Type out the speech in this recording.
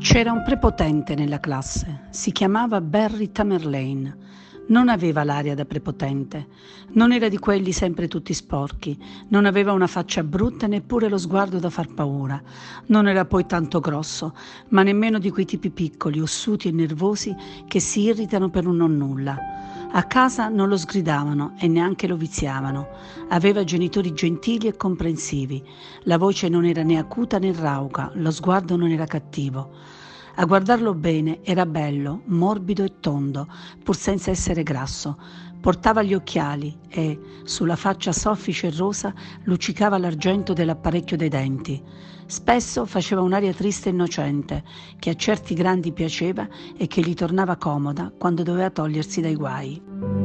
C'era un prepotente nella classe, si chiamava Barry Tamerlane. Non aveva l'aria da prepotente, non era di quelli sempre tutti sporchi, non aveva una faccia brutta e neppure lo sguardo da far paura. Non era poi tanto grosso, ma nemmeno di quei tipi piccoli, ossuti e nervosi che si irritano per un non nulla. A casa non lo sgridavano e neanche lo viziavano. Aveva genitori gentili e comprensivi. La voce non era né acuta né rauca, lo sguardo non era cattivo. A guardarlo bene era bello, morbido e tondo, pur senza essere grasso. Portava gli occhiali e, sulla faccia soffice e rosa, luccicava l'argento dell'apparecchio dei denti. Spesso faceva un'aria triste e innocente, che a certi grandi piaceva e che gli tornava comoda quando doveva togliersi dai guai.